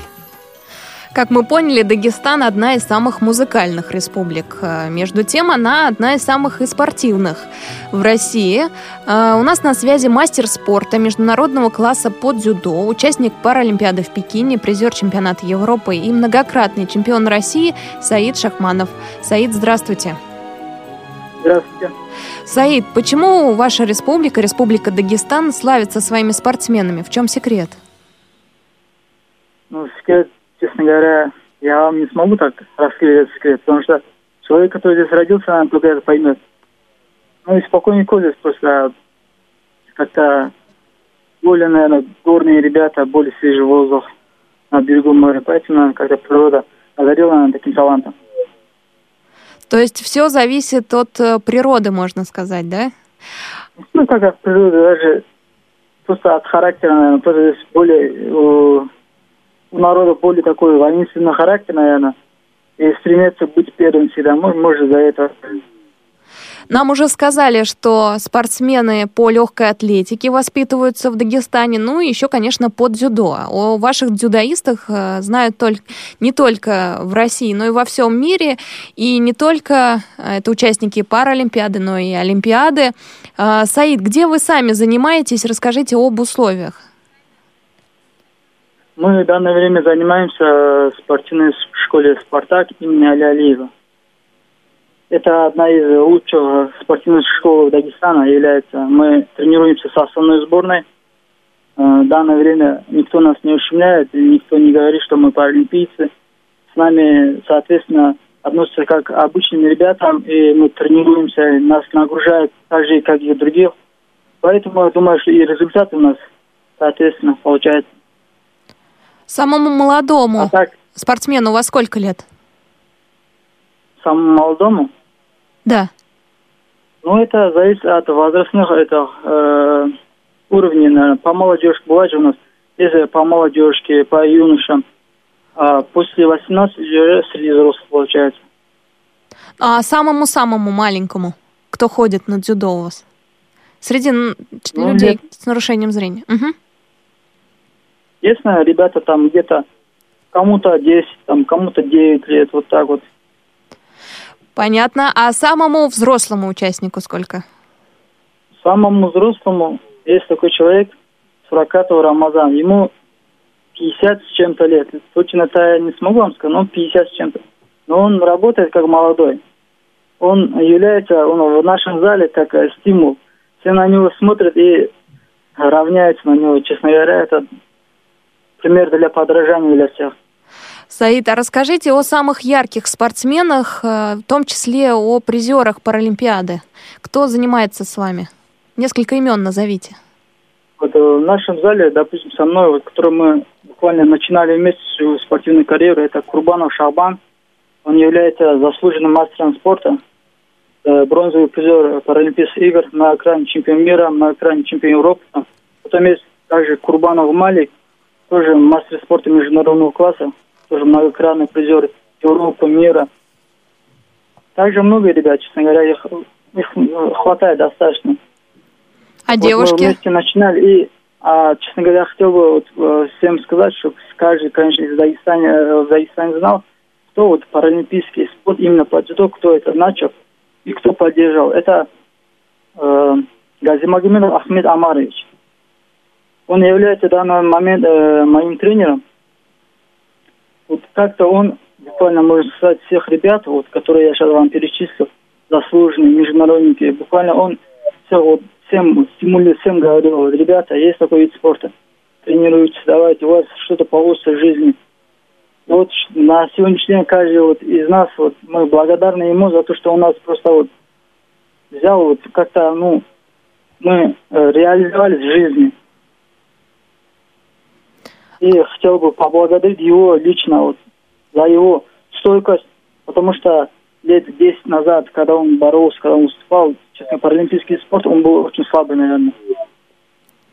Как мы поняли, Дагестан одна из самых музыкальных республик. Э, Между тем, она одна из самых и спортивных в России. Э, У нас на связи мастер спорта международного класса по дзюдо, участник Паралимпиады в Пекине, призер чемпионата Европы и многократный чемпион России Саид Шахманов. Саид, здравствуйте. Здравствуйте. Саид, почему ваша республика, Республика Дагестан, славится своими спортсменами? В чем секрет? Ну, секрет, честно говоря, я вам не смогу так раскрыть этот секрет, потому что человек, который здесь родился, наверное, только это поймет. Ну и спокойненько здесь просто как-то более, наверное, горные ребята, более свежий воздух на берегу моря, поэтому, наверное, как-то природа одарила, наверное, таким талантом. То есть все зависит от э, природы, можно сказать, да? Ну, как от природы, даже просто от характера, наверное, просто здесь более у, у народа более такой воинственный характер, наверное, и стремится быть первым всегда. Может, может за это. Нам уже сказали, что спортсмены по легкой атлетике воспитываются в Дагестане, ну и еще, конечно, по дзюдо. О ваших дзюдоистах э, знают только, не только в России, но и во всем мире. И не только э, это участники Паралимпиады, но и Олимпиады. Э, Саид, где вы сами занимаетесь? Расскажите об условиях. Мы в данное время занимаемся спортивной школе «Спартак» имени Али Алиева. Это одна из лучших спортивных школ Дагестана является. Мы тренируемся с основной сборной. Э, В данное время никто нас не ущемляет, и никто не говорит, что мы паралимпийцы. С нами, соответственно, относятся как к обычным ребятам, и мы тренируемся, нас нагружают так же, как и других. Поэтому я думаю, что и результаты у нас, соответственно, получаются. Самому молодому А так, спортсмену вас сколько лет? самому молодому, Да. ну, это зависит от возрастных это, э, уровней, наверное. По молодежке бывает же у нас, если по молодежке, по юношам, а после 18 уже среди взрослых получается. А самому-самому маленькому, кто ходит на дзюдо у вас? Среди Ну, людей лет- с нарушением зрения. Мгм. Естественно, ребята там где-то кому-то 10, там, кому-то 9 лет, вот так вот. Понятно. А самому взрослому участнику сколько? Самому взрослому есть такой человек, Суракатов Рамазан. Ему 50 с чем-то лет. Точно-то я не смогу вам сказать, но 50 с чем-то. Но он работает как молодой. Он является он в нашем зале как стимул. Все на него смотрят и равняются на него. Честно говоря, это пример для подражания для всех. Саид, а расскажите о самых ярких спортсменах, э, в том числе о призерах Паралимпиады. Кто занимается с вами? Несколько имен назовите. Вот э, в нашем зале, допустим, со мной, вот, который мы буквально начинали вместе свою спортивную карьеру, это Курбанов Шабан. Он является заслуженным мастером спорта, э, бронзовый призер Паралимпийских игр, многократный чемпион мира, многократный чемпион Европы. Потом есть также Курбанов Малик, тоже мастер спорта международного класса, тоже многократный призер Европы, мира. Также много ребят, честно говоря, их, их э, хватает достаточно. А Вот девушки? Мы вместе начинали, и, а, честно говоря, хотел бы вот, э, всем сказать, чтобы каждый, конечно, из Дагестана, э, в Дагестане знал, кто вот паралимпийский спорт именно по дзюдо, кто это начал и кто поддержал. Это э, Газимагомедов Ахмед Амарович. Он является в данный момент э, моим тренером. Вот как-то он, буквально, можно сказать, всех ребят, вот, которые я сейчас вам перечислил, заслуженные международники, буквально он все, вот, всем стимулирует, всем говорил, ребята, есть такой вид спорта, тренируйтесь, давайте, у вас что-то получится в жизни. И вот на сегодняшний день каждый вот из нас, вот, мы благодарны ему за то, что он нас просто вот взял, вот как-то, ну, мы э, реализовались в жизни. И хотел бы поблагодарить его лично вот, за его стойкость, потому что лет 10 назад, когда он боролся, когда он выступал, честно, паралимпийский спорт, он был очень слабый, наверное.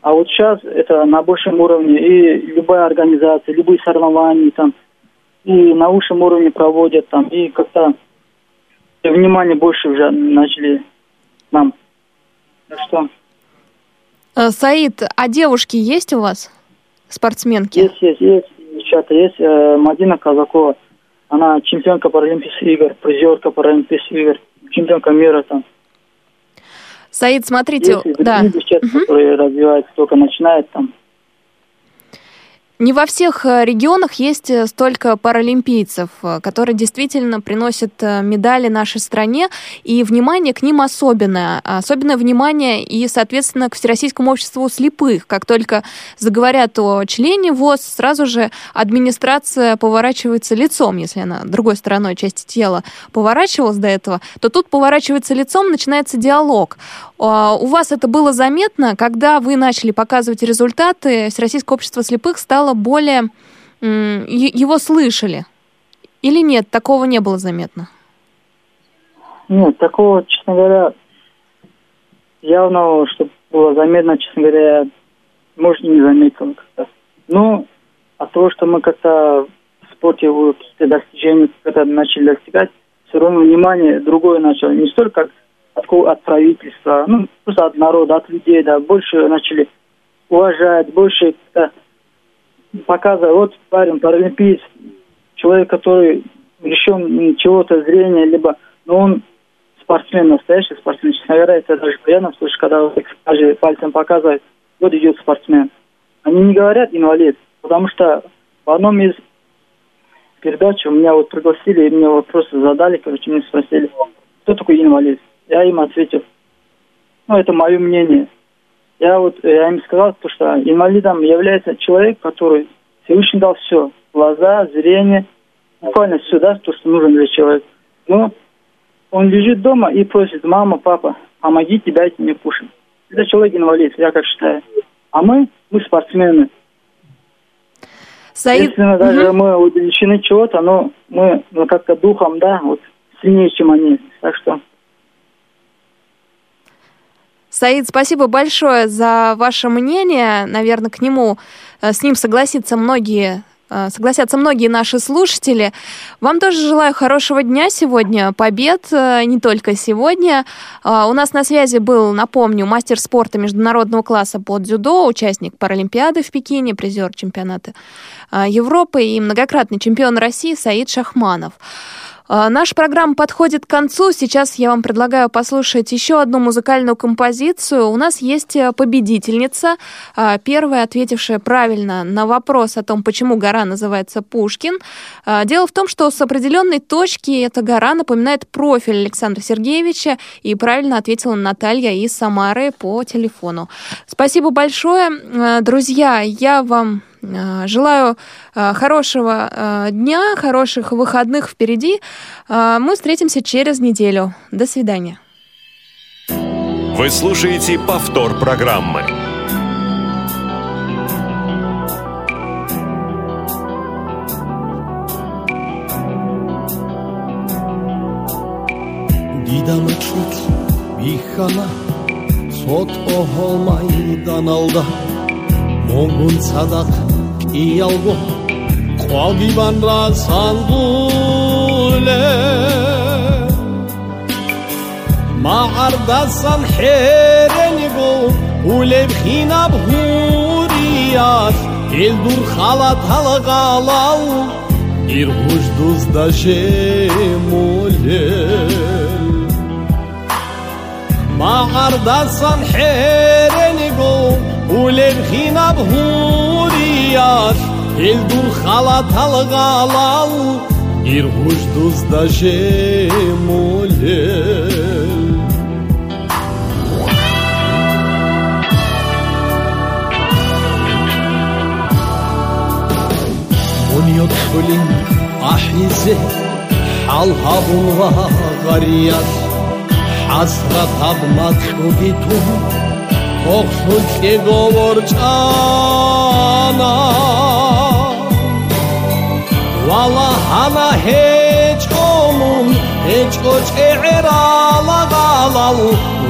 А вот сейчас это на большем уровне, и любая организация, любые соревнования там, и на высшем уровне проводят там, и как-то внимание больше уже начали нам. Так что Э, Саид, а девушки есть у вас? Спортсменки? есть, есть, есть, девчата, есть э, Мадина Казакова, она чемпионка Паралимпийских игр, призерка Паралимпийских игр, чемпионка мира там. Саид, смотрите, Есть да. девчата, которые развиваются, только начинают там. Не во всех э, регионах есть э, столько паралимпийцев, э, которые действительно приносят медали нашей стране, и внимание к ним особенное. Особенное внимание и, соответственно, к Всероссийскому обществу слепых. Как только заговорят о члене ВОЗ, сразу же администрация поворачивается лицом, если она другой стороной части тела поворачивалась до этого, то тут поворачивается лицом, начинается диалог. А, У вас это было заметно, когда вы начали показывать результаты, Всероссийское общество слепых стало более... Его слышали? Или нет, такого не было заметно? Нет, такого, честно говоря, явного, чтобы было заметно, честно говоря, может, не заметил как-то. Но от того, что мы как-то в спорте вот какие-то достижения когда начали достигать, все равно внимание другое начало. Не столько от, от, от правительства, ну, просто от народа, от людей, да, больше начали уважать, больше как-то показывать, вот парень, паралимпиец, человек, который лишен чего-то зрения, либо, но он спортсмен, настоящий спортсмен. Честно говоря, это даже приятно слышать, когда каждый пальцем показывает, вот идет спортсмен. Они не говорят инвалид, потому что в одном из передач у меня вот пригласили, и мне вопросы задали, короче, мне спросили, кто такой инвалид? Я им ответил, ну, это мое мнение. Я вот, я им сказал, то, что инвалидом является человек, который Всевышний дал все. Глаза, зрение, буквально все, да, то, что нужно для человека. Но он лежит дома и просит, мама, папа, помогите, дайте мне кушать. Это человек инвалид, я как считаю. А мы, мы спортсмены. Саид... Естественно, даже мы увеличены чего-то, но мы ну, как-то духом, да, вот сильнее, чем они. Так что Саид, спасибо большое за ваше мнение. Наверное, к нему, э, с ним согласятся многие э, согласятся многие наши слушатели. Вам тоже желаю хорошего дня сегодня, побед э, не только сегодня. У нас на связи был, напомню, мастер спорта международного класса по дзюдо, участник Паралимпиады в Пекине, призер чемпионата Европы и многократный чемпион России Саид Шахманов. А, наша программа подходит к концу. Сейчас я вам предлагаю послушать еще одну музыкальную композицию. У нас есть э, победительница, а, первая, ответившая правильно на вопрос о том, почему гора называется Пушкин. А, дело в том, что с определенной точки эта гора напоминает профиль Александра Сергеевича, и правильно ответила Наталья из Самары по телефону. Спасибо большое. Друзья, я вам Э, желаю э, хорошего э, дня, хороших выходных впереди. Мы встретимся через неделю. До свидания. Вы слушаете повтор программы. y algo quali van rasangule ما عرض الصنحيرين بو ولي بخينا بهوريات الدور خلط هالغالال يرغوش دوز دا جيمولين ما عرض الصنحيرين بو ولي بخينا بهوريات iyar el dur halat al galal ir huş duz da jemolel Bunyot kulin ahize al habulva gariyat Hasrat abmat ugitum Kokşu ki govor çar ანა ვალა ანა ჰეჭკომუნ ეჭკო ჭერა ლაღალავ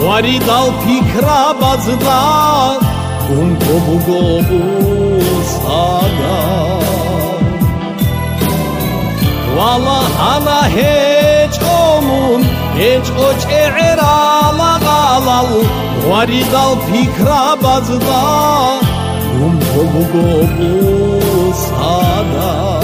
ვარი დალ ფიქრა ბაზდა გუმგობუგობუ საგა ვალა ანა ჰეჭკომუნ ეჭკო ჭერა ლაღალავ ვარი დალ ფიქრა ბაზდა Omugomuz sana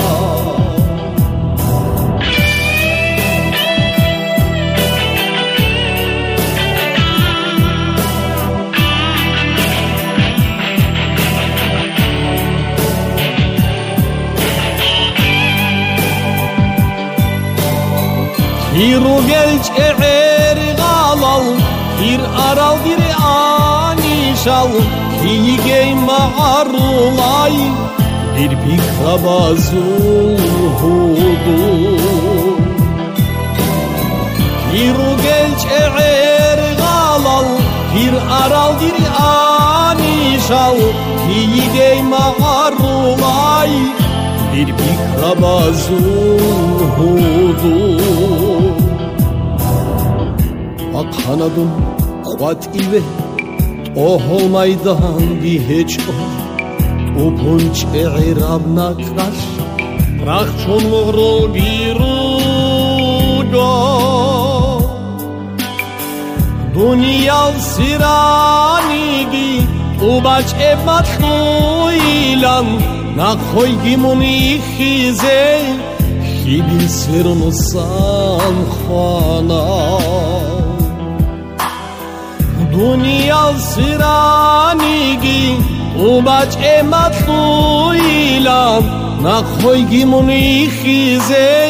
Hiru gelç eğer galal, hir aral bir anişal, دیگه معروعی دیر پیکا بازون هودو پیرو گلچ اعر غالال پیر ارال دیر آنیشال دیگه معروعی دیر پیکا بازون هودو اقهاندون خوات ایوه оҳолмайдан биҳечон ӯ пунчеъраб накаш рахчун моғро бируго дуняв сираниги убачеб матхуилан нақҳойгимуни хизе хибин сирнусан хонам دنیال سرانیگی او بچ امت دویلم نخویگی منی خیزه.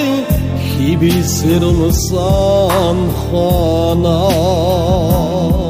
خیبی سرم سان خانه